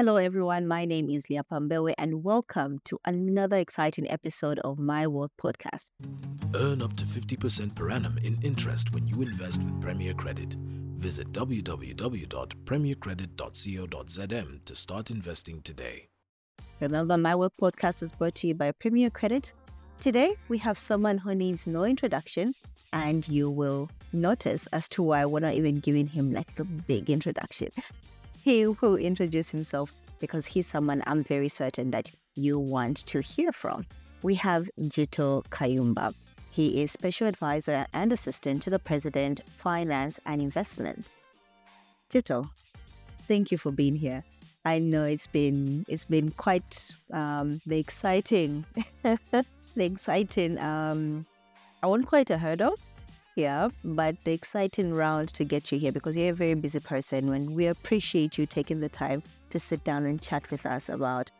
Hello, everyone. My name is Leah Pambewe, and welcome to another exciting episode of My World Podcast. Earn up to 50% per annum in interest when you invest with Premier Credit. Visit www.premiercredit.co.zm to start investing today. Remember, My World Podcast is brought to you by Premier Credit. Today, we have someone who needs no introduction, and you will notice as to why we're not even giving him like the big introduction. He will introduce himself because he's someone I'm very certain that you want to hear from. We have Jito Kayumba. He is Special Advisor and Assistant to the President, Finance and Investment. Jito, thank you for being here. I know it's been it's been quite um, the exciting, the exciting. Um, I won't quite a hurdle, yeah, but the exciting round to get you here because you're a very busy person. And we appreciate you taking the time to sit down and chat with us about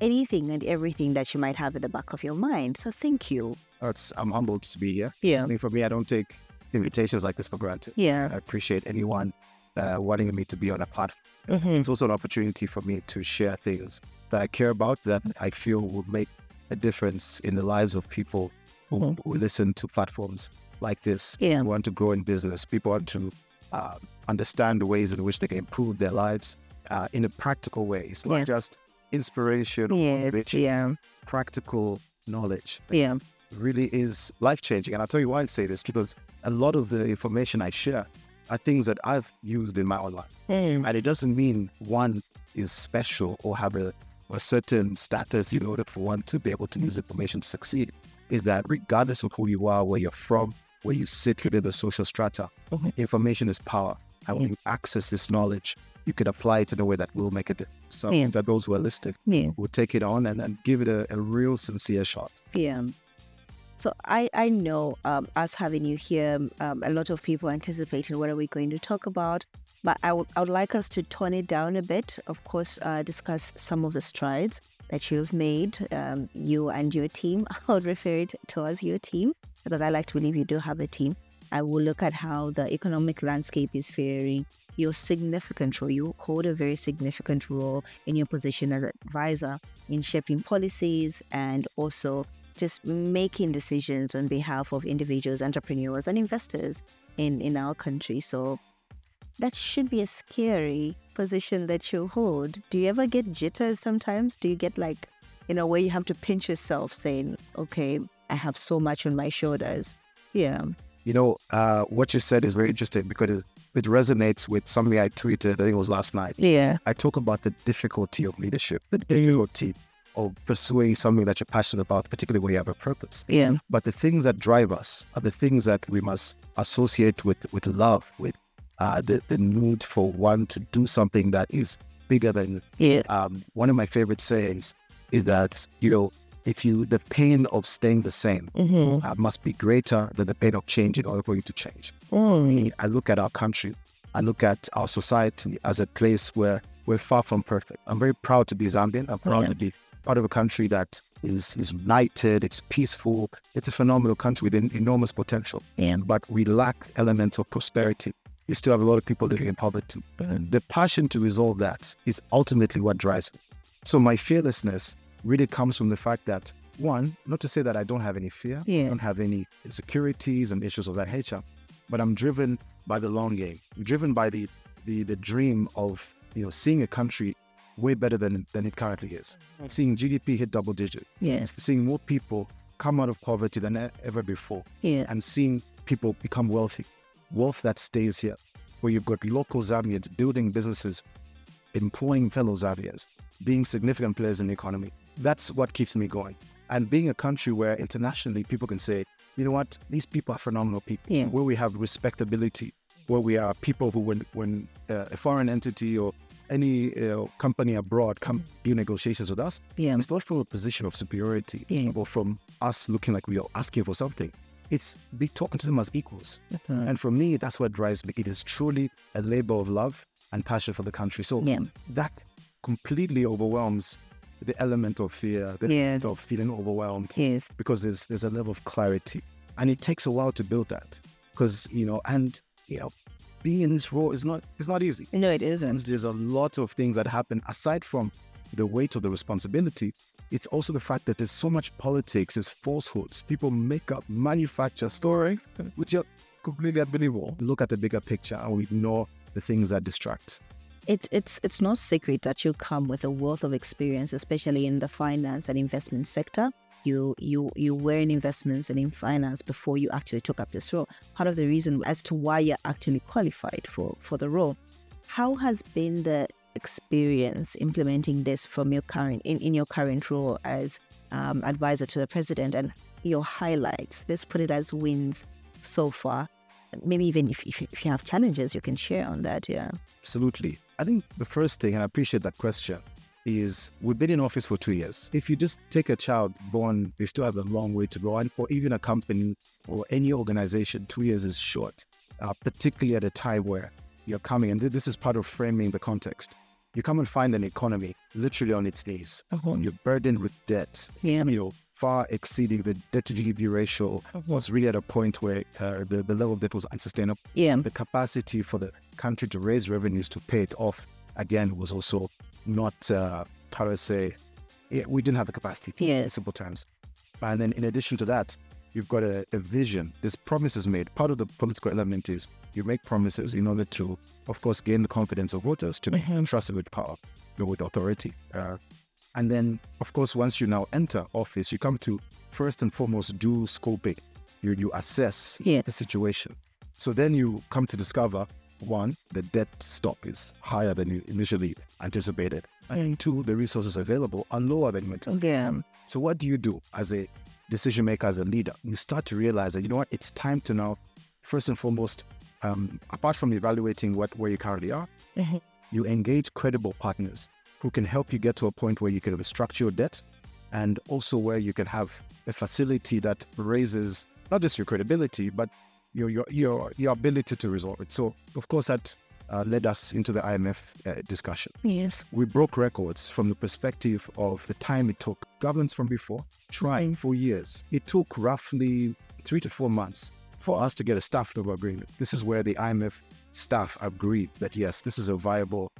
anything and everything that you might have at the back of your mind. So thank you. It's, I'm humbled to be here. Yeah. I mean, for me, I don't take invitations like this for granted. Yeah. I appreciate anyone uh, wanting me to be on a platform. Mm-hmm. It's also an opportunity for me to share things that I care about that I feel will make a difference in the lives of people who, Mhm. who listen to platforms like this. Yeah. Who want to grow in business. People want to uh, understand the ways in which they can improve their lives uh, in a practical way. It's not Yeah. just inspiration, or Yeah. Yeah. practical knowledge Yeah. really is life changing. And I'll tell you why I say this because a lot of the information I share are things that I've used in my own life. Mm. And it doesn't mean one is special or have a, a certain status in order for one to be able to use information to succeed. Is that regardless of who you are, where you're from, where you sit within the social strata, Mhm. information is power. And when you access this knowledge, you can apply it in a way that will make a difference. So Yeah. that those who are listening Yeah. will take it on and, and give it a, a real sincere shot. Yeah. So I, I know um, us having you here, um, a lot of people anticipating what are we going to talk about, but I would I would like us to tone it down a bit. Of course, uh, discuss some of the strides that you've made, um, you and your team. I'll refer it to as your team because I like to believe you do have a team. I will look at how the economic landscape is faring. Your significant role, you hold a very significant role in your position as advisor in shaping policies and also just making decisions on behalf of individuals, entrepreneurs, and investors in, in our country. So that should be a scary position that you hold. Do you ever get jitters sometimes? Do you get like, in a way, you have to pinch yourself saying, okay, I have so much on my shoulders? Yeah. You know, uh, what you said is very interesting because it, it resonates with something I tweeted, I think it was last night. Yeah. I talk about the difficulty of leadership, the difficulty of pursuing something that you're passionate about, particularly where you have a purpose. Yeah. But the things that drive us are the things that we must associate with, with love, with uh, the, the need for one to do something that is bigger than Yeah. um, one of my favorite sayings is that, you know, if you, the pain of staying the same Mm-hmm. uh, must be greater than the pain of change in order for you to change. Mm. I look at our country, I look at our society as a place where we're far from perfect. I'm very proud to be Zambian. I'm proud Yeah. to be part of a country that is, is united, it's peaceful, it's a phenomenal country with en- enormous potential. Yeah. But we lack elements of prosperity. We still have a lot of people living in poverty. And The passion to resolve that is ultimately what drives me. So my fearlessness really comes from the fact that one, not to say that I don't have any fear, I don't have any insecurities and issues of that nature, but I'm driven by the long game. I'm driven by the the the dream of you know seeing a country way better than than it currently is. Seeing GDP hit double digit, Yes. seeing more people come out of poverty than ever before, Yeah. and seeing people become wealthy, wealth that stays here, where you've got local Zambians building businesses, employing fellow Zambians, being significant players in the economy. That's what keeps me going. And being a country where internationally people can say, you know what, these people are phenomenal people, Yeah. where we have respectability, where we are people who, when, when uh, a foreign entity or any uh, company abroad come do negotiations with us, Yeah. it's not from a position of superiority Yeah. or from us looking like we are asking for something. It's be talking to them as equals. Mhm. And for me, that's what drives me. It is truly a labor of love and passion for the country. So Yeah. that completely overwhelms the element of fear, the Yeah. element of feeling overwhelmed Yes. because there's there's a level of clarity. And it takes a while to build that. Because, you know, and you know, being in this role is not it's not easy. No, it isn't. There's a lot of things that happen aside from the weight of the responsibility. It's also the fact that there's so much politics, there's falsehoods. People make up, manufacture stories, which are completely unbelievable. Look at the bigger picture and we ignore the things that distract. It, it's it's no secret that you come with a wealth of experience, especially in the finance and investment sector. You you you were in investments and in finance before you actually took up this role. Part of the reason as to why you're actually qualified for for the role. How has been the experience implementing this from your current in, in your current role as um, advisor to the president and your highlights? Let's put it as wins so far. Maybe even if, if, you have challenges, you can share on that. Yeah. Absolutely. I think the first thing, and I appreciate that question, is we've been in office for two years. If you just take a child born, they still have a long way to go. And for even a company or any organization, two years is short, uh, particularly at a time where you're coming, and this is part of framing the context. You come and find an economy literally on its knees. Uh-huh. You're burdened with debt. Yeah. You know, far exceeding the debt to GDP ratio was really at a point where uh, the, the level of debt was unsustainable. Yeah. The capacity for the country to raise revenues to pay it off again was also not, uh, how do I say, yeah, we didn't have the capacity Yeah. in simple terms. And then in addition to that, you've got a, a vision. promise is made. Part of the political element is you make promises in order to, of course, gain the confidence of voters to be trusted with power, with authority. Uh, and then, of course, once you now enter office, you come to first and foremost do scoping. You, you assess Yeah. the situation. So then you come to discover one, the debt stock is higher than you initially anticipated. And two, the resources available are lower than you anticipated. Yeah. So what do you do as a decision maker, as a leader? You start to realize that you know what, it's time to now, first and foremost, um, apart from evaluating what where you currently are, Mhm. you engage credible partners who can help you get to a point where you can restructure your debt, and also where you can have a facility that raises not just your credibility, but your your your, your ability to resolve it. So of course that uh, led us into the IMF uh, discussion Yes. we broke records from the perspective of the time it took governments from before trying for years. It took roughly three to four months for us to get a staff level agreement. This is where the IMF staff agreed that yes, this is a viable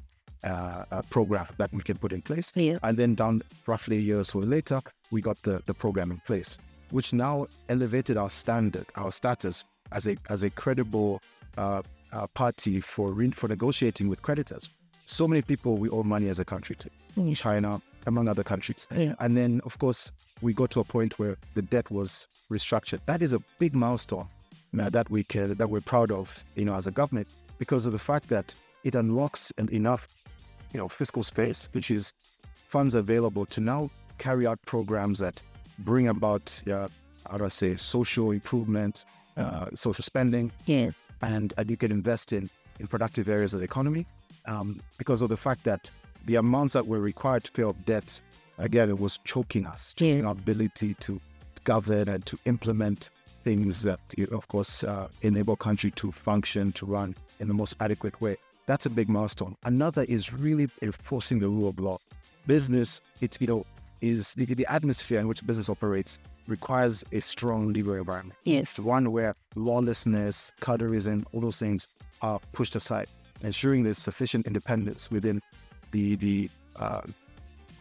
uh, program that we can put in place. Yeah. And then down roughly a year or so later, we got the, the program in place, which now elevated our standard, our status as a as a credible uh, uh, party for re- for negotiating with creditors. So many people we owe money as a country to, Mm. China, among other countries. Yeah. And then, of course, we got to a point where the debt was restructured. That is a big milestone uh, that we can that we're proud of, you know, as a government, because of the fact that it unlocks en- enough, you know, fiscal space, which is funds available to now carry out programs that bring about, uh, how do I say, social improvement, uh, social spending, Yeah. And, and you can invest in, in productive areas of the economy um, because of the fact that the amounts that were required to pay off debt, again, it was choking us, choking our ability to govern and to implement things that, of course, uh, enable country to function, to run in the most adequate way. That's a big milestone. Another is really enforcing the rule of law. Business, it you know, is the, the atmosphere in which business operates requires a strong legal environment. Yes. It's one where lawlessness, colorism, all those things are pushed aside, ensuring there's sufficient independence within the the uh,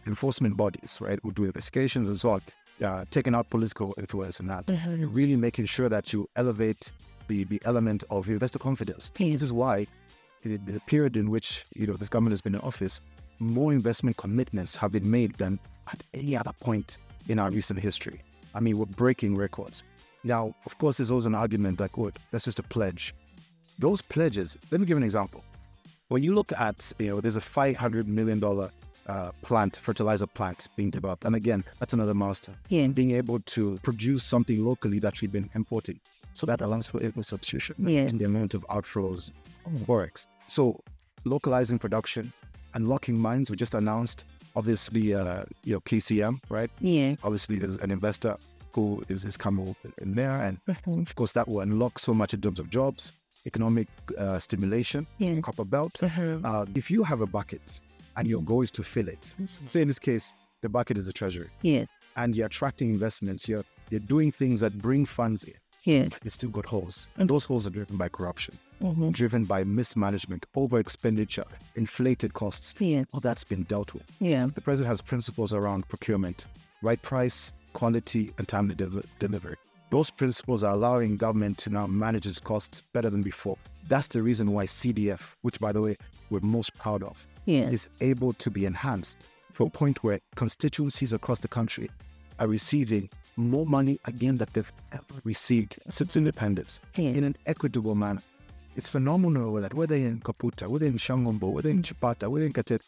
enforcement bodies, right, who do investigations and so on, uh, taking out political influence and that, Mhm. really making sure that you elevate the, the element of investor confidence. This is why in the period in which you know this government has been in office, more investment commitments have been made than at any other point in our recent history. I mean, we're breaking records. Now, of course, there's always an argument that, good, that's just a pledge. Those pledges, let me give an example. When you look at, you know, there's a $500 million uh, plant, fertilizer plant being developed. And again, that's another milestone. Yeah. Being able to produce something locally that we've been importing. So that allows for equal substitution Yeah. in the amount of outflows of forex. So localizing production, unlocking mines. We just announced, obviously, uh, you know, KCM, right? Yeah. Obviously, there's an investor who is, is coming in there. And of course, that will unlock so much in terms of jobs, economic uh, stimulation, Yeah. copper belt. Mhm. Uh, if you have a bucket and your goal is to fill it, say in this case, the bucket is the treasury, Yeah. and you're attracting investments, you're, you're doing things that bring funds in, Yeah. it's still got holes. And those holes are driven by corruption. Mhm. driven by mismanagement, over expenditure, inflated costs. Yeah. All that's been dealt with. Yeah. The president has principles around procurement, right price, quality, and timely deliver- delivery. Those principles are allowing government to now manage its costs better than before. That's the reason why CDF, which by the way we're most proud of, Yeah. is able to be enhanced to a point where constituencies across the country are receiving more money again that they've ever received since independence Yeah. in an equitable manner. It's phenomenal that whether in Kaputa, whether in Shangombo, whether in Chipata, whether in Katete,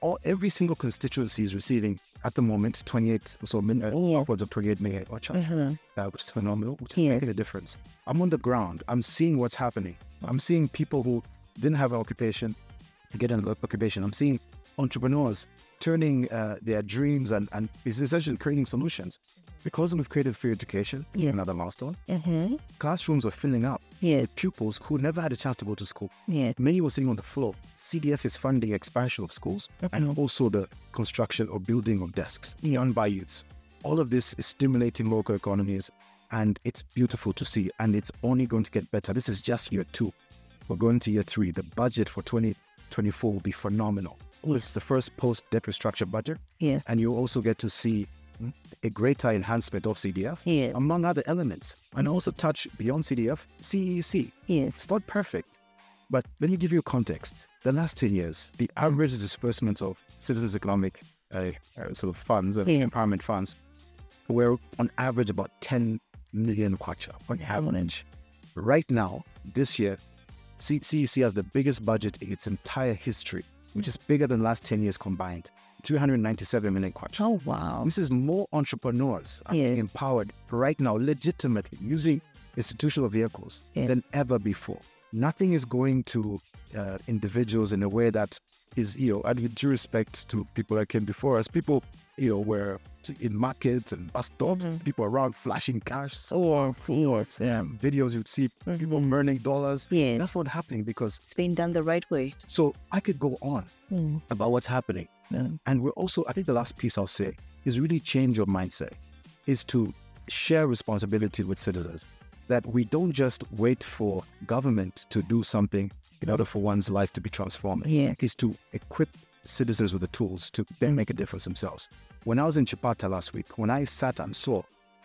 all every single constituency is receiving at the moment 28 or so million, Yeah. upwards of 28 million. Watch out. Mhm. That was phenomenal, which is Yes. making a difference. I'm on the ground. I'm seeing what's happening. I'm seeing people who didn't have an occupation get an occupation. I'm seeing entrepreneurs turning uh, their dreams and, and is essentially creating solutions. Because we've created free education, Yeah. another milestone, Mhm. classrooms were filling up Yeah. with pupils who never had a chance to go to school. Yeah. Many were sitting on the floor. CDF is funding expansion of schools and also the construction or building of desks done by youths. All of this is stimulating local economies and it's beautiful to see and it's only going to get better. This is just year two. We're going to year three. The budget for 2024 will be phenomenal. This is the first post debt restructure budget Yeah. and you also get to see a greater enhancement of CDF among other elements and also touch beyond CDF, CEC. Yes. It's not perfect, but let me give you context. The last 10 years, the average disbursement of citizens' economic uh, uh, sort of funds, uh, Yeah. empowerment funds, were on average about 10 million kwacha on average. Right now, this year, CEC has the biggest budget in its entire history, which is bigger than last 10 years combined. 397 million kwacha. Oh wow. This is more entrepreneurs are Yeah. empowered right now, legitimately using institutional vehicles Yeah. than ever before. Nothing is going to uh, individuals in a way that is, you know, and with due respect to people that came before us, people, you know, were in markets and bus stops, Mhm. people around flashing cash, so Or yours. yeah, videos you'd see people earning dollars. Yeah. That's not happening because It's been done the right way. so I could go on Mm. about what's happening. And we're also, I think the last piece I'll say is really change your mindset, is to share responsibility with citizens. That we don't just wait for government to do something in order for one's life to be transformed. Yeah. Is to equip citizens with the tools to then make a difference themselves. When I was in Chipata last week, when I sat and saw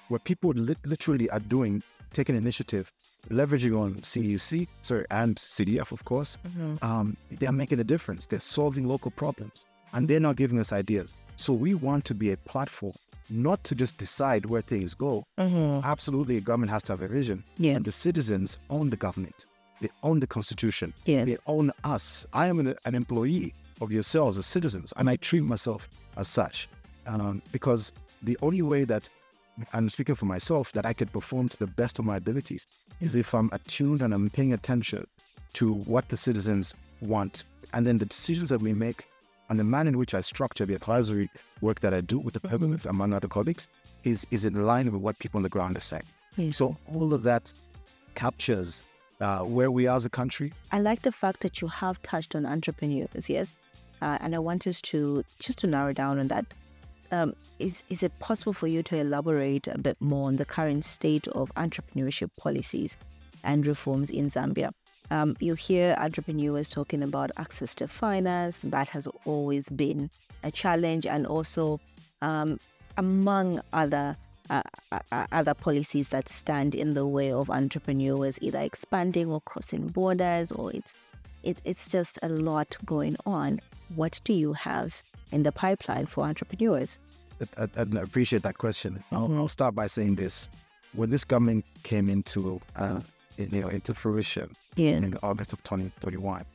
where people lit- literally are doing, taking initiative, leveraging on CEC, sorry, and CDF, of course, Mhm. um, they are making a difference. They're solving local problems and they're not giving us ideas. So we want to be a platform, not to just decide where things go. Mhm. Absolutely, a government has to have a vision. Yeah. And the citizens own the government. They own the constitution. Yeah. They own us. I am an, an employee of yourselves as citizens, and I treat myself as such. Um, because the only way that I'm speaking for myself that I can perform to the best of my abilities is if I'm attuned and I'm paying attention to what the citizens want. And then the decisions that we make and the manner in which I structure the advisory work that I do with the government, among other colleagues, is, is in line with what people on the ground are saying. So all of that captures uh, where we are as a country. I like the fact that you have touched on entrepreneurs, yes, uh, and I want us to just to narrow down on that. Um, is is it possible for you to elaborate a bit more on the current state of entrepreneurship policies and reforms in Zambia? Um, you hear entrepreneurs talking about access to finance. That has always been a challenge, and also um, among other uh, other policies that stand in the way of entrepreneurs either expanding or crossing borders, or it's it, it's just a lot going on. What do you have in the pipeline for entrepreneurs? I, I, I appreciate that question. I'll, Mhm. I'll start by saying this: when this government came into uh, you know into fruition Yeah. in August of 2021,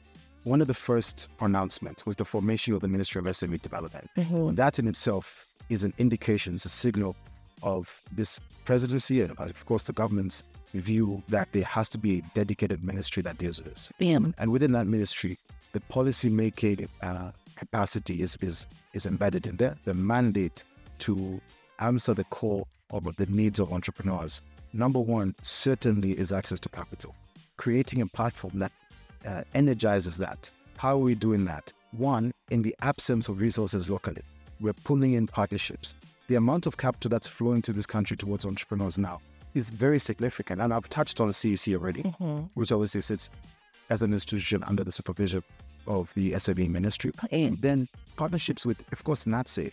one of the first announcements was the formation of the Ministry of SME Development. That in itself is an indication, it's a signal of this presidency and, of course, the government's view that there has to be a dedicated ministry that deals with this. Yeah. And within that ministry, the policy making uh, capacity is, is, is embedded in there. The mandate to answer the call of the needs of entrepreneurs. Number one, certainly is access to capital. Creating a platform that uh, energizes that. How are we doing that? One, in the absence of resources locally, we're pulling in partnerships. The amount of capital that's flowing to this country towards entrepreneurs now is very significant. And I've touched on CEC already, mm-hmm. which obviously sits as an institution under the supervision of the SME ministry. Oh, and then partnerships with, of course, NatSave,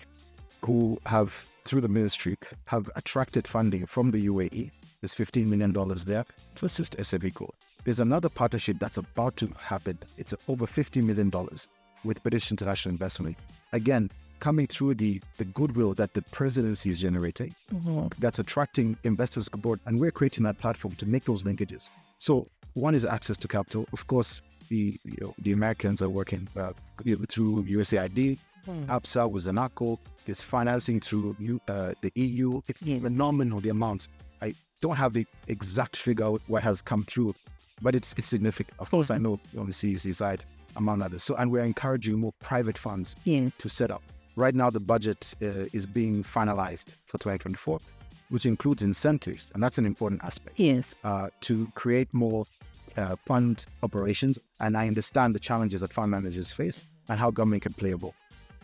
who have, through the ministry, have attracted funding from the UAE. There's $15 million there to assist SME growth. There's another partnership that's about to happen. It's over $50 million with British International Investment. Again, coming through the, the goodwill that the presidency is generating, mm-hmm. that's attracting investors aboard. And we're creating that platform to make those linkages. So one is access to capital. Of course, the you know, the Americans are working uh, through USAID. Mm. ABSA with Zanaco. There's financing through uh, the EU. It's yeah. phenomenal the amounts. I don't have the exact figure what has come through, but it's, it's significant. Of course, I know on the CEC side, among others. So, and we're encouraging more private funds yeah. to set up. Right now, the budget uh, is being finalized for 2024, which includes incentives, and that's an important aspect. Yes. Uh, to create more uh, fund operations, and I understand the challenges that fund managers face and how government can play a role.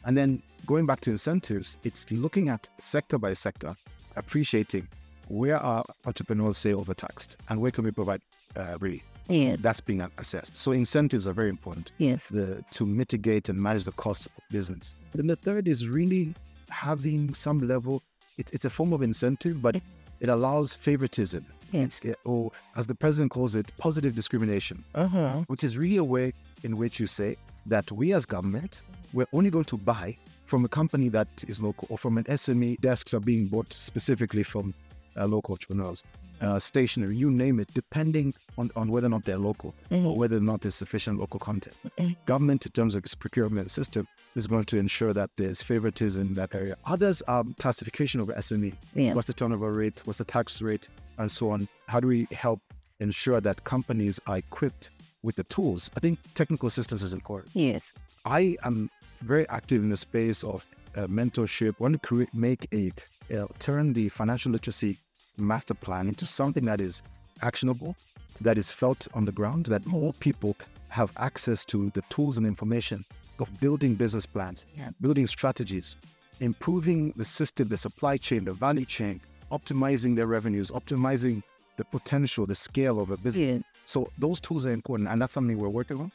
And then going back to incentives, it's looking at sector by sector, appreciating where are entrepreneurs say overtaxed and where can we provide uh, relief. Yeah. That's being assessed. So incentives are very important. Yes. The, to mitigate and manage the cost of business. And the third is really having some level. It, it's a form of incentive, but it allows favoritism. Yes. or as the president calls it, positive discrimination, uh-huh. which is really a way in which you say that we as government, we're only going to buy from a company that is local or from an SME. Desks are being bought specifically from uh, local entrepreneurs uh, stationery, you name it, depending on, on whether or not they're local mm-hmm. or whether or not there's sufficient local content. Mm-hmm. Government, in terms of its procurement system, is going to ensure that there's favoritism in that area. Others are classification of SME. Yeah. What's the turnover rate? What's the tax rate? And so on. How do we help ensure that companies are equipped with the tools? I think technical assistance is important. Yes. I am very active in the space of uh, mentorship. Want to create, make a uh, turn the financial literacy master plan into something that is actionable, that is felt on the ground, that more people have access to the tools and information of building business plans, yeah. building strategies, improving the system, the supply chain, the value chain, optimizing their revenues, optimizing the potential, the scale of a business. Yeah. So those tools are important, and that's something we're working on.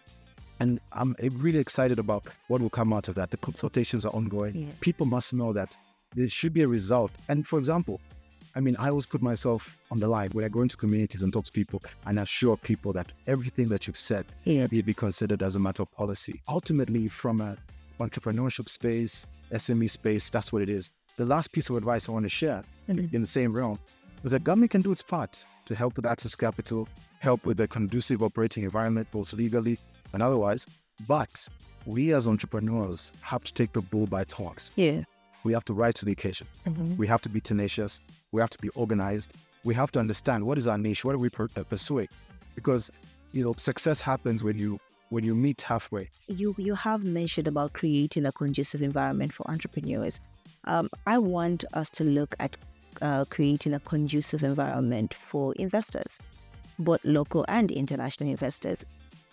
And I'm really excited about what will come out of that. The consultations are ongoing. Yeah. People must know that there should be a result. And for example, I mean, I always put myself on the line when I go into communities and talk to people and assure people that everything that you've said yeah. will be considered as a matter of policy. Ultimately, from an entrepreneurship space, SME space, that's what it is. The last piece of advice I want to share mm-hmm. in the same realm is that government can do its part to help with access to capital, help with a conducive operating environment, both legally and otherwise. But we as entrepreneurs have to take the bull by its horns. Yeah. We have to rise to the occasion. Mm-hmm. We have to be tenacious. We have to be organized. We have to understand what is our niche, what are we per- uh, pursuing, because you know success happens when you when you meet halfway. You you have mentioned about creating a conducive environment for entrepreneurs. Um, I want us to look at uh, creating a conducive environment for investors, both local and international investors.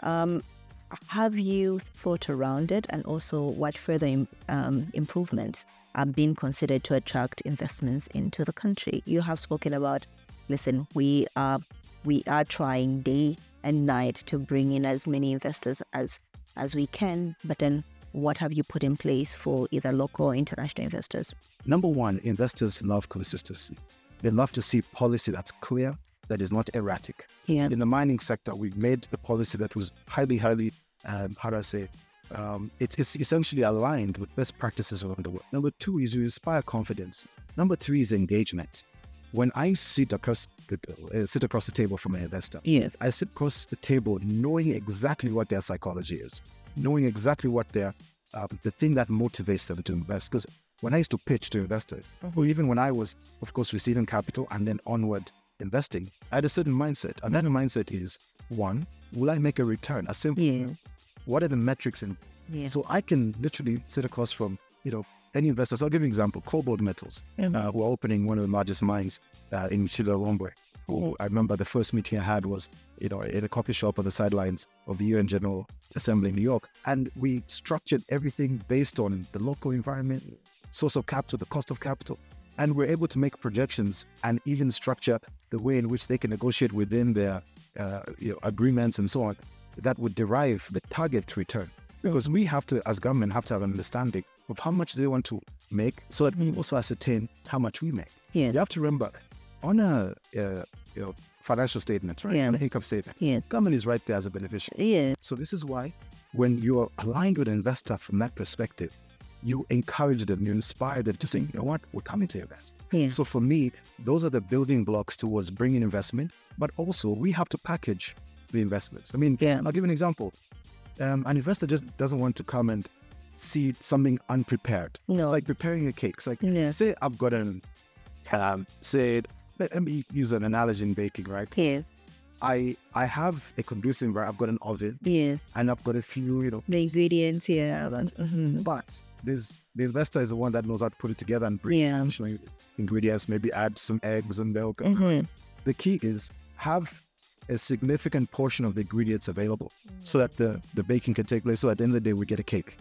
Um, have you thought around it, and also what further um, improvements are being considered to attract investments into the country. You have spoken about, listen, we are we are trying day and night to bring in as many investors as as we can, but then what have you put in place for either local or international investors? Number one, investors love consistency. They love to see policy that's clear, that is not erratic. Yeah. In the mining sector, we've made a policy that was highly, highly, um, how do I say, um, it is essentially aligned with best practices around the world. Number two is you inspire confidence. Number three is engagement. When I sit across the uh, sit across the table from an investor, yes. I sit across the table knowing exactly what their psychology is, knowing exactly what their um, the thing that motivates them to invest. Because when I used to pitch to investors, mm-hmm. or even when I was, of course, receiving capital and then onward investing, I had a certain mindset, and that mindset is one: Will I make a return? A simple yeah what are the metrics in yeah. so i can literally sit across from you know any investors so i'll give you an example KoBold Metals mm-hmm. uh, who are opening one of the largest mines uh, in Chililabombwe. Mm-hmm. I remember the first meeting I had was, you know, in a coffee shop on the sidelines of the UN General Assembly in New York. And we structured everything based on the local environment, source of capital, the cost of capital. And we're able to make projections and even structure the way in which they can negotiate within their uh, you know, agreements and so on that would derive the target return. Because we have to, as government, have to have an understanding of how much they want to make so that we also ascertain how much we make. Yeah. You have to remember, on a uh, you know, financial statement, right? Yeah. On an income statement, Yeah. government is right there as a beneficiary. Yeah. So this is why when you're aligned with an investor from that perspective, you encourage them, you inspire them to say, you know what, we're coming to invest. Yeah. So for me, those are the building blocks towards bringing investment, but also we have to package the investments. I mean, Yeah. I'll give you an example. Um, an investor just doesn't want to come and see something unprepared. No. It's like preparing a cake. It's like, Yeah. say I've got an, um, say, let me use an analogy in baking, right? Yes. I I have a conducive environment. I've got an oven Yes. and I've got a few, you know, The ingredients here. Mhm. but there's the investor is the one that knows how to put it together and bring Yeah. additional ingredients, maybe add some eggs and milk. Mhm. The key is have a significant portion of the ingredients available so that the, the baking can take place. So at the end of the day, we get a cake.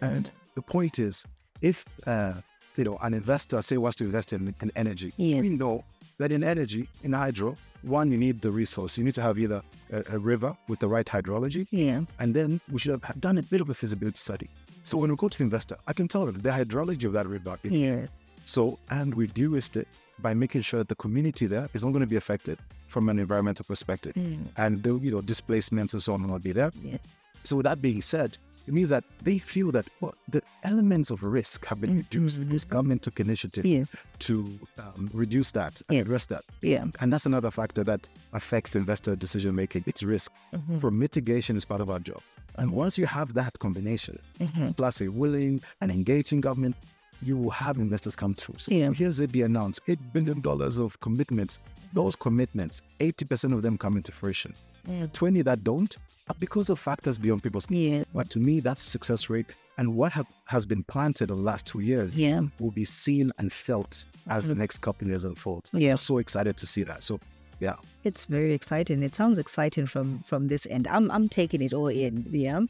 And the point is, if uh, you know an investor say wants to invest in, in energy, Yes. we know that in energy, in hydro, one you need the resource. You need to have either a, a river with the right hydrology, Yeah. and then we should have done a bit of a feasibility study. So when we go to investor, I can tell them the hydrology of that river is Yes. so, and we de-risked it by making sure that the community there is not going to be affected from an environmental perspective, Mm. and the you know displacements and so on will not be there. Yeah. So, with that being said, it means that they feel that well, the elements of risk have been reduced. Mhm. This government took initiative Yes. to um, reduce that and Yeah. address that, Yeah. and that's another factor that affects investor decision making. It's risk. Mhm. So mitigation is part of our job. And once you have that combination, Mhm. plus a willing and engaging government, you will have investors come through. So Yeah. here's it be announced $8 billion of commitments. Those commitments, 80% of them come into fruition. Yeah. 20 that don't are because of factors beyond people's Yeah. But to me, that's a success rate. And what have, has been planted in the last two years Yeah. will be seen and felt as the next couple years unfold. Yeah. I'm so excited to see that. So, yeah. It's very exciting. It sounds exciting from from this end. I'm I'm taking it all in. Yeah.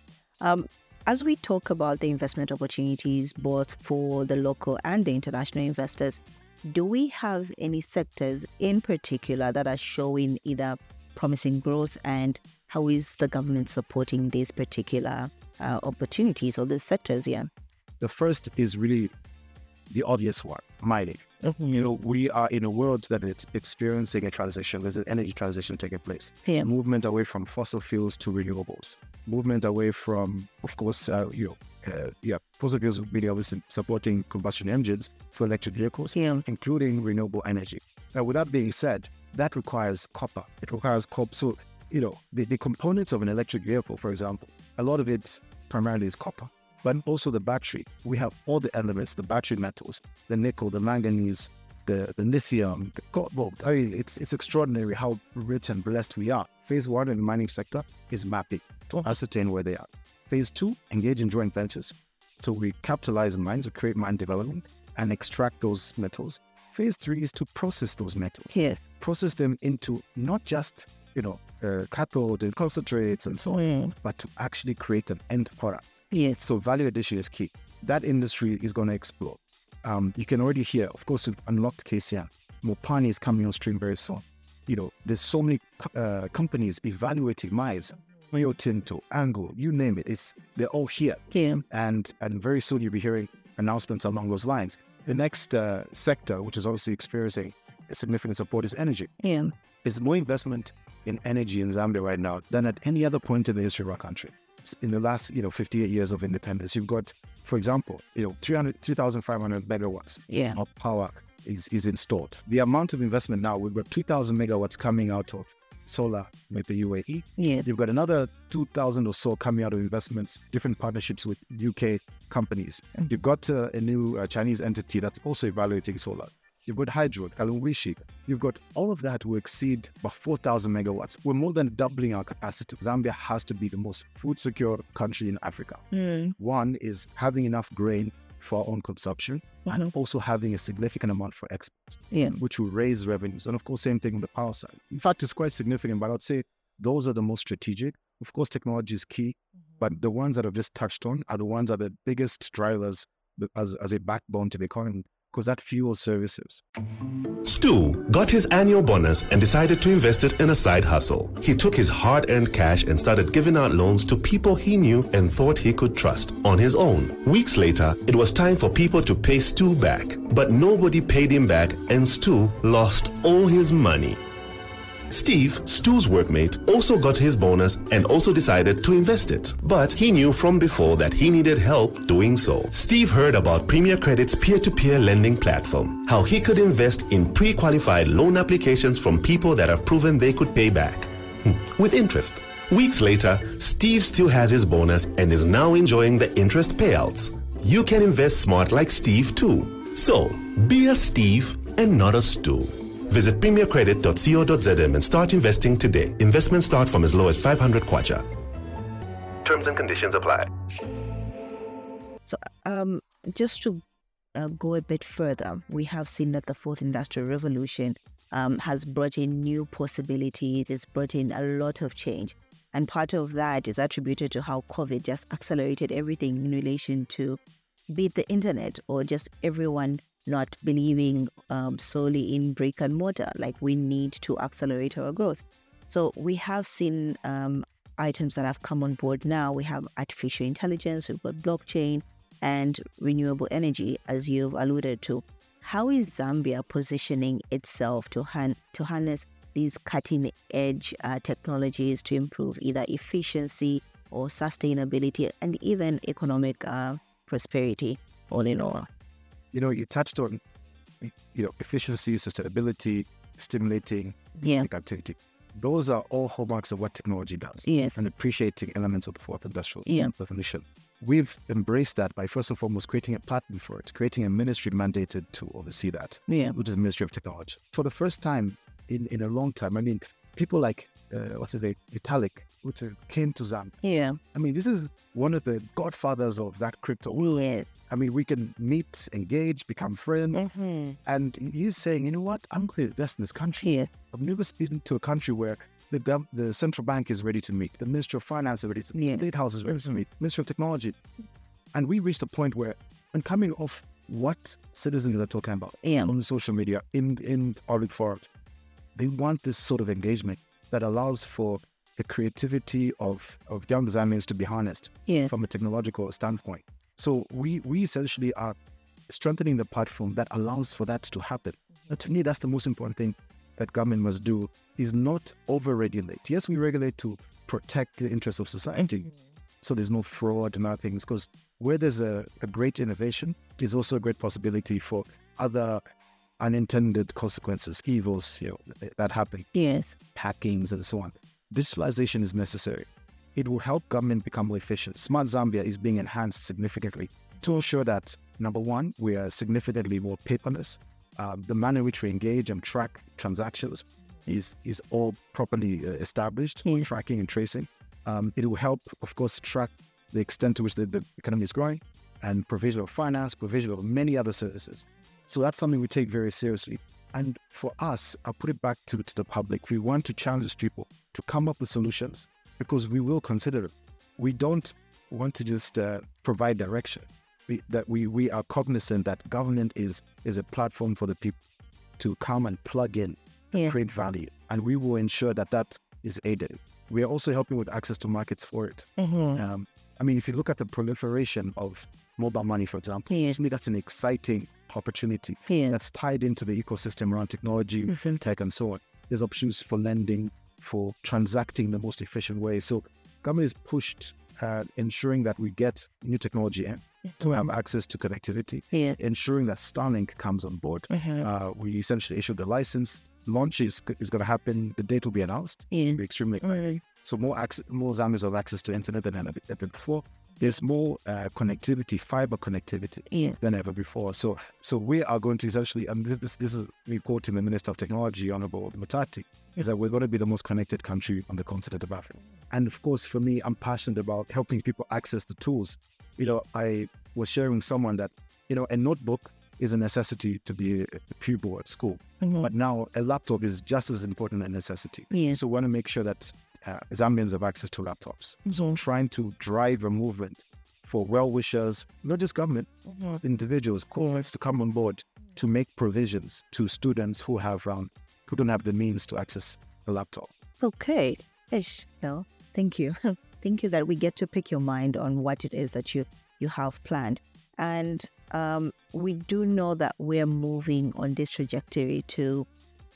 Um, as we talk about the investment opportunities both for the local and the international investors, do we have any sectors in particular that are showing either promising growth and how is the government supporting these particular uh, opportunities or these sectors? Yeah. The first is really the obvious one mining. You know, we are in a world that is experiencing a transition. There's an energy transition taking place. Yeah. Movement away from fossil fuels to renewables. Movement away from, of course, uh, you know, uh, yeah, fossil fuels really obviously supporting combustion engines for electric vehicles, Yeah. including renewable energy. Now, with that being said, that requires copper. It requires copper. So, you know, the, the components of an electric vehicle, for example, a lot of it primarily is copper but also the battery. We have all the elements, the battery metals, the nickel, the manganese, the, the lithium, the cobalt. I mean, it's, it's extraordinary how rich and blessed we are. Phase one in the mining sector is mapping to ascertain where they are. Phase two, engage in joint ventures. So we capitalize mines, we create mine development and extract those metals. Phase three is to process those metals Yes. process them into not just you know uh, cathode and concentrates and so on, but to actually create an end product. Yes. So value addition is key. That industry is going to explode. Um, you can already hear, of course, we've unlocked KCM. Mopani is coming on stream very soon. You know, there's so many uh, companies evaluating mines, Rio Tinto, Anglo, you name it. It's they're all here, Yeah. and and very soon you'll be hearing announcements along those lines. The next uh, sector, which is obviously experiencing significant support, is energy. Yeah. There's more investment in energy in Zambia right now than at any other point in the history of our country. In the last, you know, 58 years of independence, you've got, for example, you know, 300, 3,500 megawatts Yeah. of power is, is installed. The amount of investment now, we've got 2,000 megawatts coming out of solar with the UAE. Yeah. You've got another 2,000 or so coming out of investments, different partnerships with UK companies. And you've got uh, a new uh, Chinese entity that's also evaluating solar. You've got hydro, Kalungwishi. You've got all of that will exceed about 4,000 megawatts. We're more than doubling our capacity. Zambia has to be the most food secure country in Africa. Mm. One is having enough grain for our own consumption and also having a significant amount for export Yeah. which will raise revenues. And of course, same thing on the power side. In fact, it's quite significant, but I'd say those are the most strategic. Of course, technology is key, but the ones that I've just touched on are the ones that are the biggest drivers as, as a backbone to the economy because that fuels services. Stu got his annual bonus and decided to invest it in a side hustle. He took his hard earned cash and started giving out loans to people he knew and thought he could trust on his own. Weeks later, it was time for people to pay Stu back. But nobody paid him back, and Stu lost all his money. Steve, Stu's workmate, also got his bonus and also decided to invest it. But he knew from before that he needed help doing so. Steve heard about Premier Credit's peer to peer lending platform, how he could invest in pre qualified loan applications from people that have proven they could pay back hmm, with interest. Weeks later, Steve still has his bonus and is now enjoying the interest payouts. You can invest smart like Steve too. So, be a Steve and not a Stu. Visit premiercredit.co.zm and start investing today. Investments start from as low as 500 kwacha. Terms and conditions apply. So, um, just to uh, go a bit further, we have seen that the fourth industrial revolution um, has brought in new possibilities. It's brought in a lot of change. And part of that is attributed to how COVID just accelerated everything in relation to be it the internet or just everyone not believing um, solely in brick and mortar. Like we need to accelerate our growth. So we have seen um, items that have come on board now. We have artificial intelligence, we've got blockchain, and renewable energy, as you've alluded to. How is Zambia positioning itself to, han- to harness these cutting edge uh, technologies to improve either efficiency or sustainability and even economic uh, prosperity, all in all? You know, you touched on, you know, efficiency, sustainability, stimulating yeah. activity. Those are all hallmarks of what technology does. Yes. And appreciating elements of the fourth industrial yeah. revolution. We've embraced that by first and foremost creating a platform for it, creating a ministry mandated to oversee that, yeah. which is the Ministry of Technology. For the first time in, in a long time, I mean, people like, uh, what's his name, Vitalik, who came to Zambia. Yeah. I mean, this is one of the godfathers of that crypto. Yes. I mean, we can meet, engage, become friends. Mm-hmm. And he's saying, you know what? I'm going to invest in this country. Yeah. I've never been to a country where the gov- the central bank is ready to meet, the Ministry of Finance is ready to meet, yeah. the State House is ready to meet, Ministry of Technology. And we reached a point where, and coming off what citizens are talking about yeah. on social media, in, in public forums, they want this sort of engagement that allows for the creativity of, of young Zambians to be harnessed yeah. from a technological standpoint. So we we essentially are strengthening the platform that allows for that to happen. And to me, that's the most important thing that government must do is not over-regulate. Yes, we regulate to protect the interests of society. So there's no fraud and other things. Because where there's a, a great innovation, there's also a great possibility for other unintended consequences, evils, you know, that happen. Yes. Hackings and so on. Digitalization is necessary it will help government become more efficient. Smart Zambia is being enhanced significantly to ensure that, number one, we are significantly more paperless. Uh, the manner in which we engage and track transactions is, is all properly uh, established, mm. tracking and tracing. Um, it will help, of course, track the extent to which the, the economy is growing and provision of finance, provision of many other services. So that's something we take very seriously. And for us, I'll put it back to, to the public. We want to challenge people to come up with solutions because we will consider it. We don't want to just uh, provide direction. We, that we, we are cognizant that government is is a platform for the people to come and plug in, yeah. create value, and we will ensure that that is aided. We are also helping with access to markets for it. Mm-hmm. Um, I mean, if you look at the proliferation of mobile money, for example, yeah. to me that's an exciting opportunity yeah. that's tied into the ecosystem around technology, mm-hmm. fintech, and so on. There's opportunities for lending, for transacting the most efficient way. So government is pushed at ensuring that we get new technology in to have access to connectivity, yeah. ensuring that Starlink comes on board. Mm-hmm. Uh, we essentially issued the license. Launch is, is going to happen. The date will be announced. Yeah. It'll be extremely exciting. So more access, more Zambians have access to internet than ever before. There's more uh, connectivity, fiber connectivity yeah. than ever before. So, so we are going to essentially, and this, this, this is me quoting the Minister of Technology, Honorable Mutati, is that we're going to be the most connected country on the continent of Africa. And of course, for me, I'm passionate about helping people access the tools. You know, I was sharing with someone that, you know, a notebook is a necessity to be a pupil at school. Mm-hmm. But now a laptop is just as important a necessity. Yeah. So we want to make sure that uh, Zambians have access to laptops. Mm-hmm. So trying to drive a movement for well wishers, not just government, mm-hmm. individuals, corporates to come on board to make provisions to students who have um, who don't have the means to access a laptop. Okay. Ish, no, thank you. thank you that we get to pick your mind on what it is that you you have planned. And um, we do know that we're moving on this trajectory to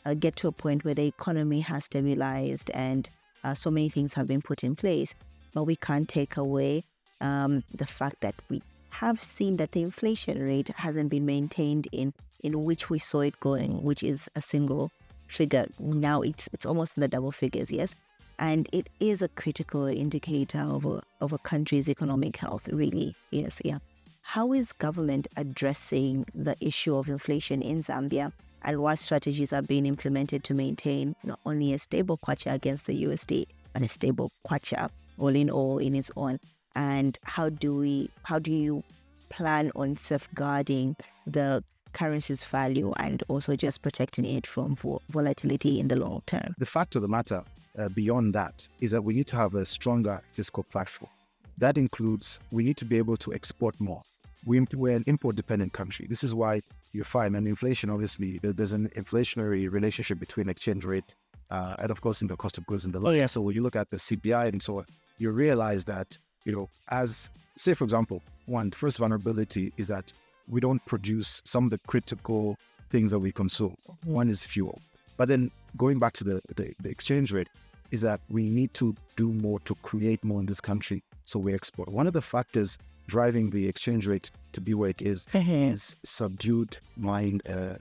uh, get to a point where the economy has stabilized and uh, so many things have been put in place. But we can't take away um, the fact that we have seen that the inflation rate hasn't been maintained in in which we saw it going, which is a single figure. Now it's it's almost in the double figures, yes. And it is a critical indicator of a, of a country's economic health, really. Yes, yeah. How is government addressing the issue of inflation in Zambia? And what strategies are being implemented to maintain not only a stable kwacha against the USD, but a stable kwacha all in all in its own? And how do we how do you plan on safeguarding the currency's value and also just protecting it from volatility in the long term? The fact of the matter uh, beyond that is that we need to have a stronger fiscal platform. That includes we need to be able to export more. We, we're an import dependent country. This is why you find, and inflation, obviously, there's an inflationary relationship between exchange rate uh, and, of course, in the cost of goods and the like. Oh, yeah. So when you look at the CPI and so on, you realize that, you know, as, say, for example, one, first vulnerability is that we don't produce some of the critical things that we consume. Mm-hmm. One is fuel. But then going back to the, the, the, exchange rate, is that we need to do more to create more in this country so we export. One of the factors driving the exchange rate to be where it is is subdued mine uh,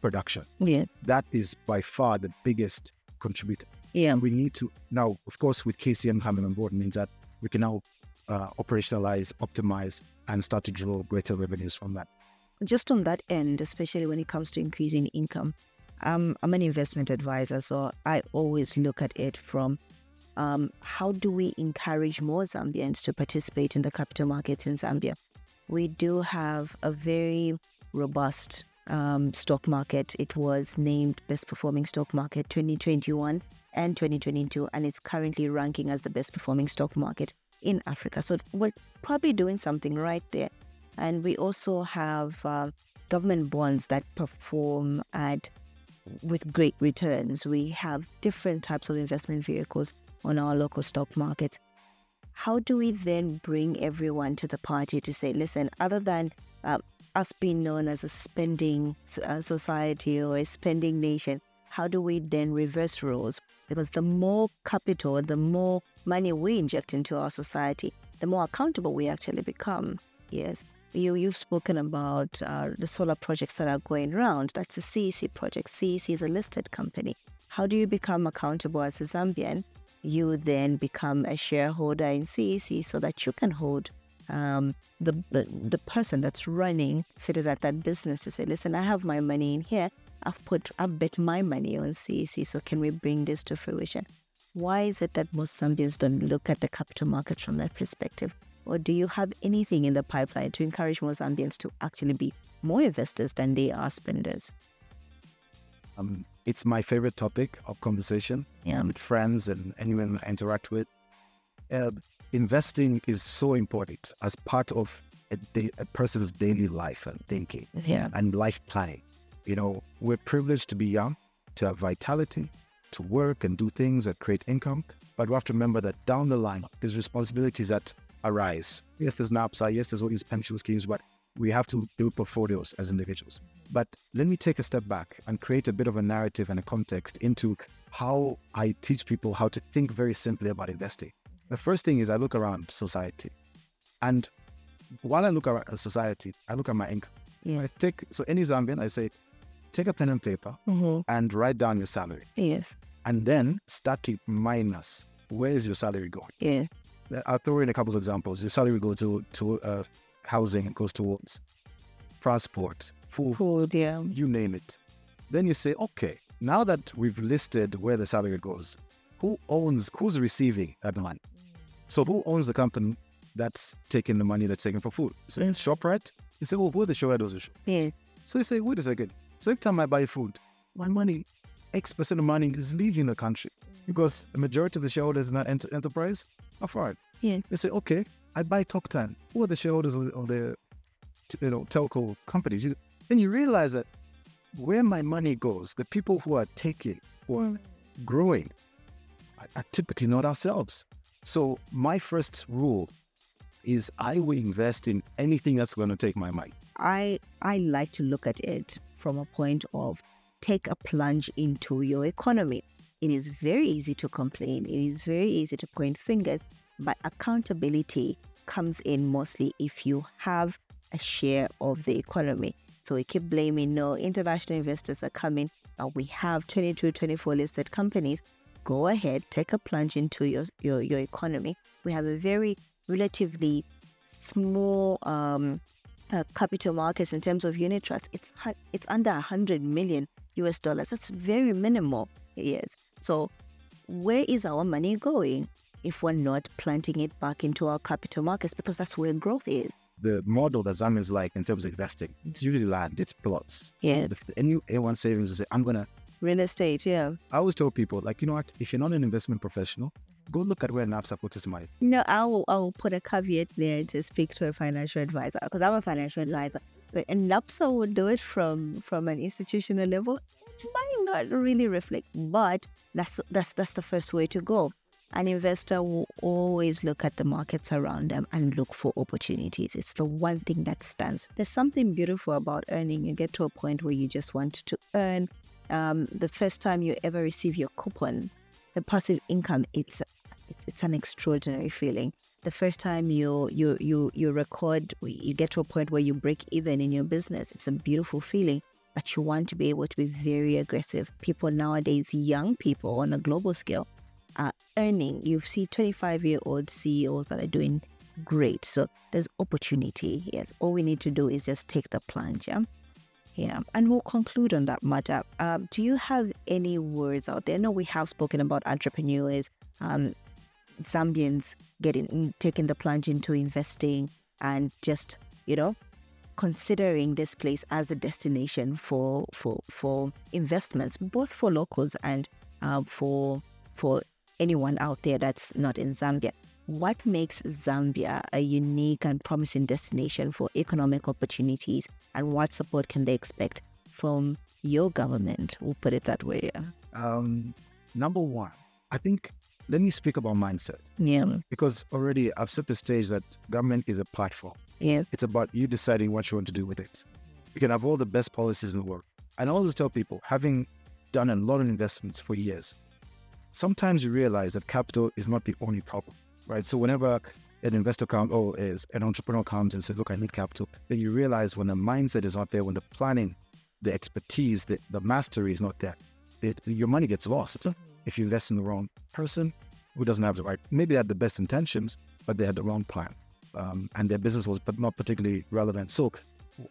production. Yeah. That is by far the biggest contributor. Yeah. We need to now, of course, with KCM coming on board means that we can now uh, operationalize, optimize, and start to draw greater revenues from that. Just on that end, especially when it comes to increasing income, um, I'm an investment advisor, so I always look at it from um, how do we encourage more Zambians to participate in the capital markets in Zambia? We do have a very robust um, stock market. It was named best performing stock market 2021 and 2022, and it's currently ranking as the best performing stock market in Africa. So we're probably doing something right there. And we also have uh, government bonds that perform at with great returns. We have different types of investment vehicles on our local stock market. How do we then bring everyone to the party to say, listen, other than uh, us being known as a spending uh, society or a spending nation, how do we then reverse roles? Because the more capital, the more money we inject into our society, the more accountable we actually become. Yes. You, you've spoken about uh, the solar projects that are going around. That's a CEC project. CEC is a listed company. How do you become accountable as a Zambian? You then become a shareholder in CEC so that you can hold um, the, the, the person that's running, seated at that business to say, listen, I have my money in here. I've put, I've bet my money on CEC. So can we bring this to fruition? Why is it that most Zambians don't look at the capital markets from that perspective? Or do you have anything in the pipeline to encourage more Zambians to actually be more investors than they are spenders? Um, it's my favorite topic of conversation yeah. with friends and anyone I interact with. Uh, investing is so important as part of a, day, a, person's daily life and thinking yeah. and life planning. You know, we're privileged to be young, to have vitality, to work and do things that create income. But we have to remember that down the line, there's responsibilities that arise. Yes, there's NAPSA, yes, there's all these pension schemes, but we have to build portfolios as individuals. But let me take a step back and create a bit of a narrative and a context into how I teach people how to think very simply about investing. The first thing is I look around society. And while I look around society, I look at my income. Yeah. I take so any Zambian, I say, take a pen and paper mm-hmm. and write down your salary. Yes. And then start to minus where is your salary going? Yeah. I'll throw in a couple of examples. Your salary goes to to uh, housing, it goes towards transport, food, food, yeah, you name it. Then you say, okay, now that we've listed where the salary goes, who owns, who's receiving that money? So who owns the company that's taking the money that's taken for food? So it's ShopRite. You say, well, who are the ShopRite does Yeah. So you say, wait a second. So every time I buy food, my money, X percent of money is leaving the country because the majority of the shareholders in that ent- enterprise are foreign. Yeah. They say, okay, I buy TalkTime. Who are the shareholders of the you know telco companies? You, then you realize that where my money goes, the people who are taking, are growing, are, are typically not ourselves. So my first rule is I will invest in anything that's going to take my money. I I like to look at it from a point of take a plunge into your economy. It is very easy to complain. It is very easy to point fingers, but accountability comes in mostly if you have a share of the economy. So we keep blaming no international investors are coming, but we have 22, 24 listed companies. Go ahead, take a plunge into your your, your economy. We have a very relatively small um, uh, capital markets in terms of unit trust. It's it's under 100 million US dollars. That's very minimal. Yes. So where is our money going if we're not planting it back into our capital markets because that's where growth is. The model that Zambia is like in terms of investing, it's usually land, it's plots. Yeah. If any A1 savings will say, I'm going to, Real estate, yeah. I always tell people, like, you know what, if you're not an investment professional, go look at where NAPSA puts its money. No, I will, I will put a caveat there to speak to a financial advisor because I'm a financial advisor. But and NAPSA will do it from from an institutional level. It might not really reflect, but that's that's that's the first way to go. An investor will always look at the markets around them and look for opportunities. It's the one thing that stands. There's something beautiful about earning. You get to a point where you just want to earn. Um, the first time you ever receive your coupon, the passive income, it's it's an extraordinary feeling. The first time you you you you record, you get to a point where you break even in your business. It's a beautiful feeling, but you want to be able to be very aggressive. People nowadays, young people on a global scale, are earning. You see 25 year old CEOs that are doing great. So there's opportunity. Yes, all we need to do is just take the plunge. Yeah. Yeah, and we'll conclude on that matter. Um, do you have any words out there? Know we have spoken about entrepreneurs, um, Zambians getting taking the plunge into investing and just you know considering this place as the destination for for for investments, both for locals and uh, for for anyone out there that's not in Zambia. What makes Zambia a unique and promising destination for economic opportunities, and what support can they expect from your government? We'll put it that way. Um, number one, I think, let me speak about mindset Yeah, because already I've set the stage that government is a platform. yeah, It's about you deciding what you want to do with it. You can have all the best policies in the world. And I always tell people, having done a lot of investments for years, sometimes you realize that capital is not the only problem, right? So whenever an investor comes or is an entrepreneur comes and says, look, I need capital, then you realize when the mindset is not there, when the planning, the expertise, the, the mastery is not there, it, your money gets lost if you invest in the wrong person who doesn't have the right, maybe they had the best intentions, but they had the wrong plan. Um, and their business was but not particularly relevant. So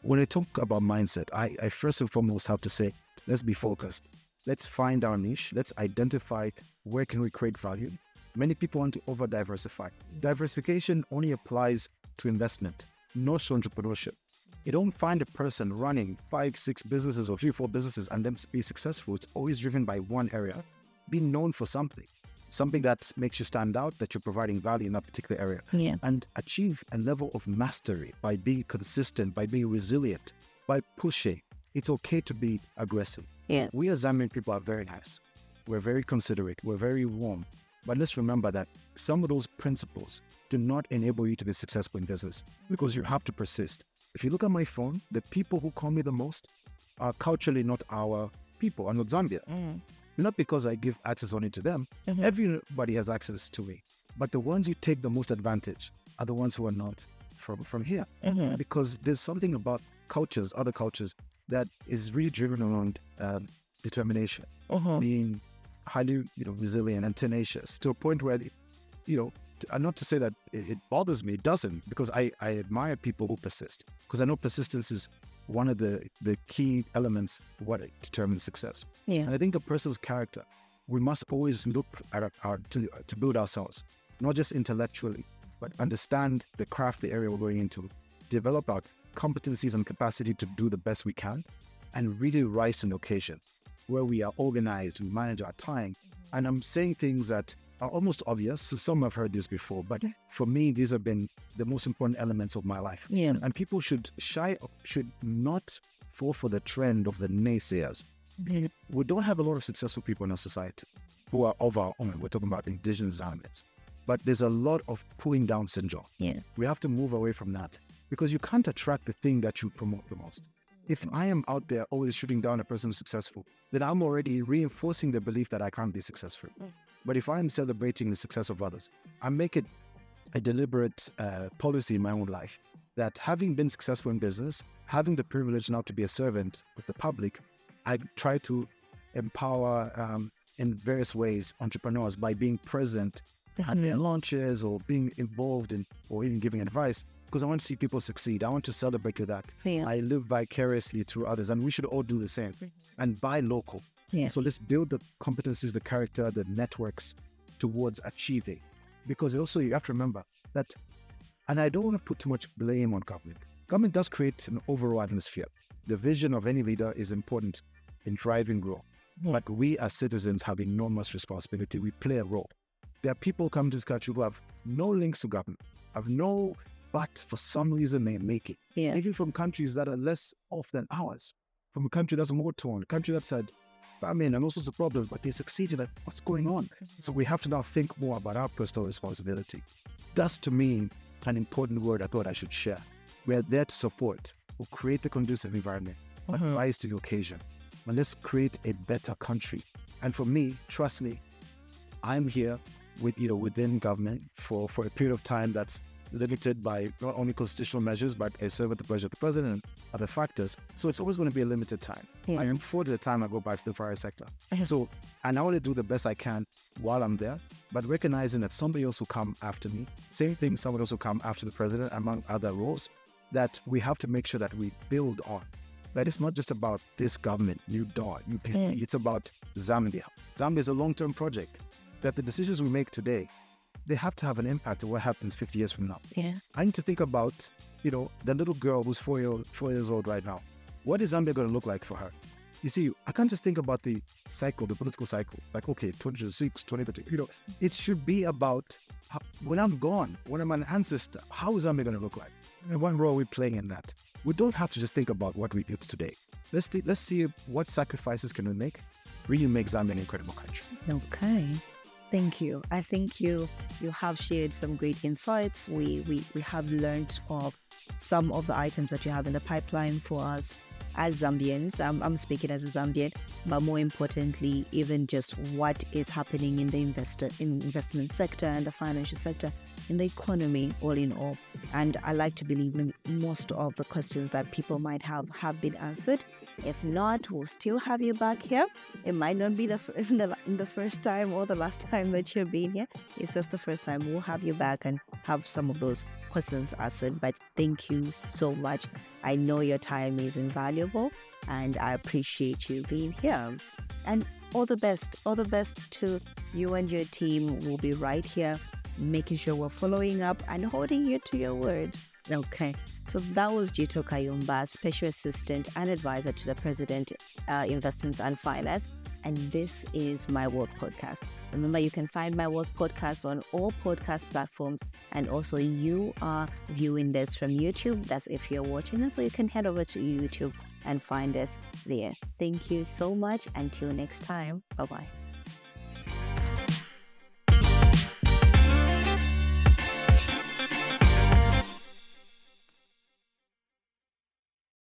when I talk about mindset, I, I first and foremost have to say, let's be focused. Let's find our niche. Let's identify where can we create value. Many people want to over diversify. Diversification only applies to investment, not to entrepreneurship. You don't find a person running five, six businesses or three, four businesses and them be successful. It's always driven by one area. Be known for something, something that makes you stand out, that you're providing value in that particular area yeah, and achieve a level of mastery by being consistent, by being resilient, by pushing. It's okay to be aggressive. yeah, We as Zambian people are very nice. We're very considerate. We're very warm. But let's remember that some of those principles do not enable you to be successful in business because you have to persist. If you look at my phone, the people who call me the most are culturally not our people, are not Zambia. Mm. Not because I give access only to them. Mhm. Everybody has access to me. But the ones who take the most advantage are the ones who are not from, from here. Mhm. Because there's something about cultures, other cultures, that is really driven around um, determination, Mhm. being highly you know, resilient and tenacious to a point where, you know, not to say that it, bothers me, it doesn't, because I, I admire people who persist. Because I know persistence is one of the, the key elements what determines success. yeah, And I think a person's character, we must always look at our, our to, uh, to build ourselves, not just intellectually, but understand the craft, the area we're going into, develop our competencies and capacity to do the best we can, and really rise to the occasion where we are organized, we manage our time. Mm-hmm. And I'm saying things that are almost obvious. So some have heard this before, but mm-hmm. for me, these have been the most important elements of my life. yeah, And people should shy, should not fall for the trend of the naysayers. Mm-hmm. We don't have a lot of successful people in our society who are of our own. We're talking about indigenous Zambians. But there's a lot of pulling down syndrome. Yeah. We have to move away from that because you can't attract the thing that you promote the most. If I am out there always shooting down a person who's successful, then I'm already reinforcing the belief that I can't be successful. But if I'm celebrating the success of others, I make it a deliberate uh, policy in my own life that having been successful in business, having the privilege now to be a servant with the public, I try to empower um, in various ways entrepreneurs by being present at their launches or being involved in or even giving advice because I want to see people succeed. I want to celebrate with that. Yeah. I live vicariously through others, and we should all do the same mm-hmm. and buy local. Yeah. So let's build the competencies, the character, the networks towards achieving. Because also you have to remember that, and I don't want to put too much blame on government. Government does create an overall atmosphere. The vision of any leader is important in driving growth. But we as citizens have enormous responsibility. We play a role. There are people come to this country who have no links to government, have no, but for some reason they make it. Yeah. Even from countries that are less off than ours, from a country that's more torn, a country that's had famine and all sorts of problems, but they succeeded at what's going on. So we have to now think more about our personal responsibility. That's to me an important word I thought I should share. We're there to support or create the conducive environment, but uh-huh. rise to the occasion. And let's create a better country. And for me, trust me, I'm here with you know within government for, for a period of time that's limited by not only constitutional measures, but I serve at the pleasure of the president and other factors. So it's always going to be a limited time. Yeah. I am to the time I go back to the private sector. Mhm. So and I want to do the best I can while I'm there, but recognizing that somebody else will come after me. Same thing, someone else will come after the president, among other roles, that we have to make sure that we build on. That it's not just about this government, new dawn, new Mm. It's about Zambia. Zambia is a long-term project. That the decisions we make today, they have to have an impact on what happens 50 years from now. Yeah. I need to think about, you know, the little girl who's four, year, four years old right now. What is Zambia going to look like for her? You see, I can't just think about the cycle, the political cycle, like, okay, 2026, 2030. You know, it should be about how, when I'm gone, when I'm an ancestor, how is Zambia going to look like? And what role are we playing in that? We don't have to just think about what we did today. Let's, th- let's see what sacrifices can we make, really make Zambia an incredible country. Okay. Thank you. I think you you have shared some great insights. We we, we have learned of some of the items that you have in the pipeline for us as Zambians. I'm, I'm speaking as a Zambian, but more importantly, even just what is happening in the investor in investment sector and the financial sector, in the economy, all in all. And I like to believe most of the questions that people might have have been answered. If not, we'll still have you back here. It might not be the, the the first time or the last time that you've been here. It's just the first time. We'll have you back and have some of those questions answered. But thank you so much. I know your time is invaluable, and I appreciate you being here. And all the best, all the best to you and your team. We'll be right here, making sure we're following up and holding you to your word. Okay, so that was Jito Kayumba, Special Assistant and Advisor to the President, uh, Investments and Finance. And this is My World Podcast. Remember, you can find My World Podcast on all podcast platforms. And also, you are viewing this from YouTube. That's if you're watching us, so you can head over to YouTube and find us there. Thank you so much. Until next time, bye bye.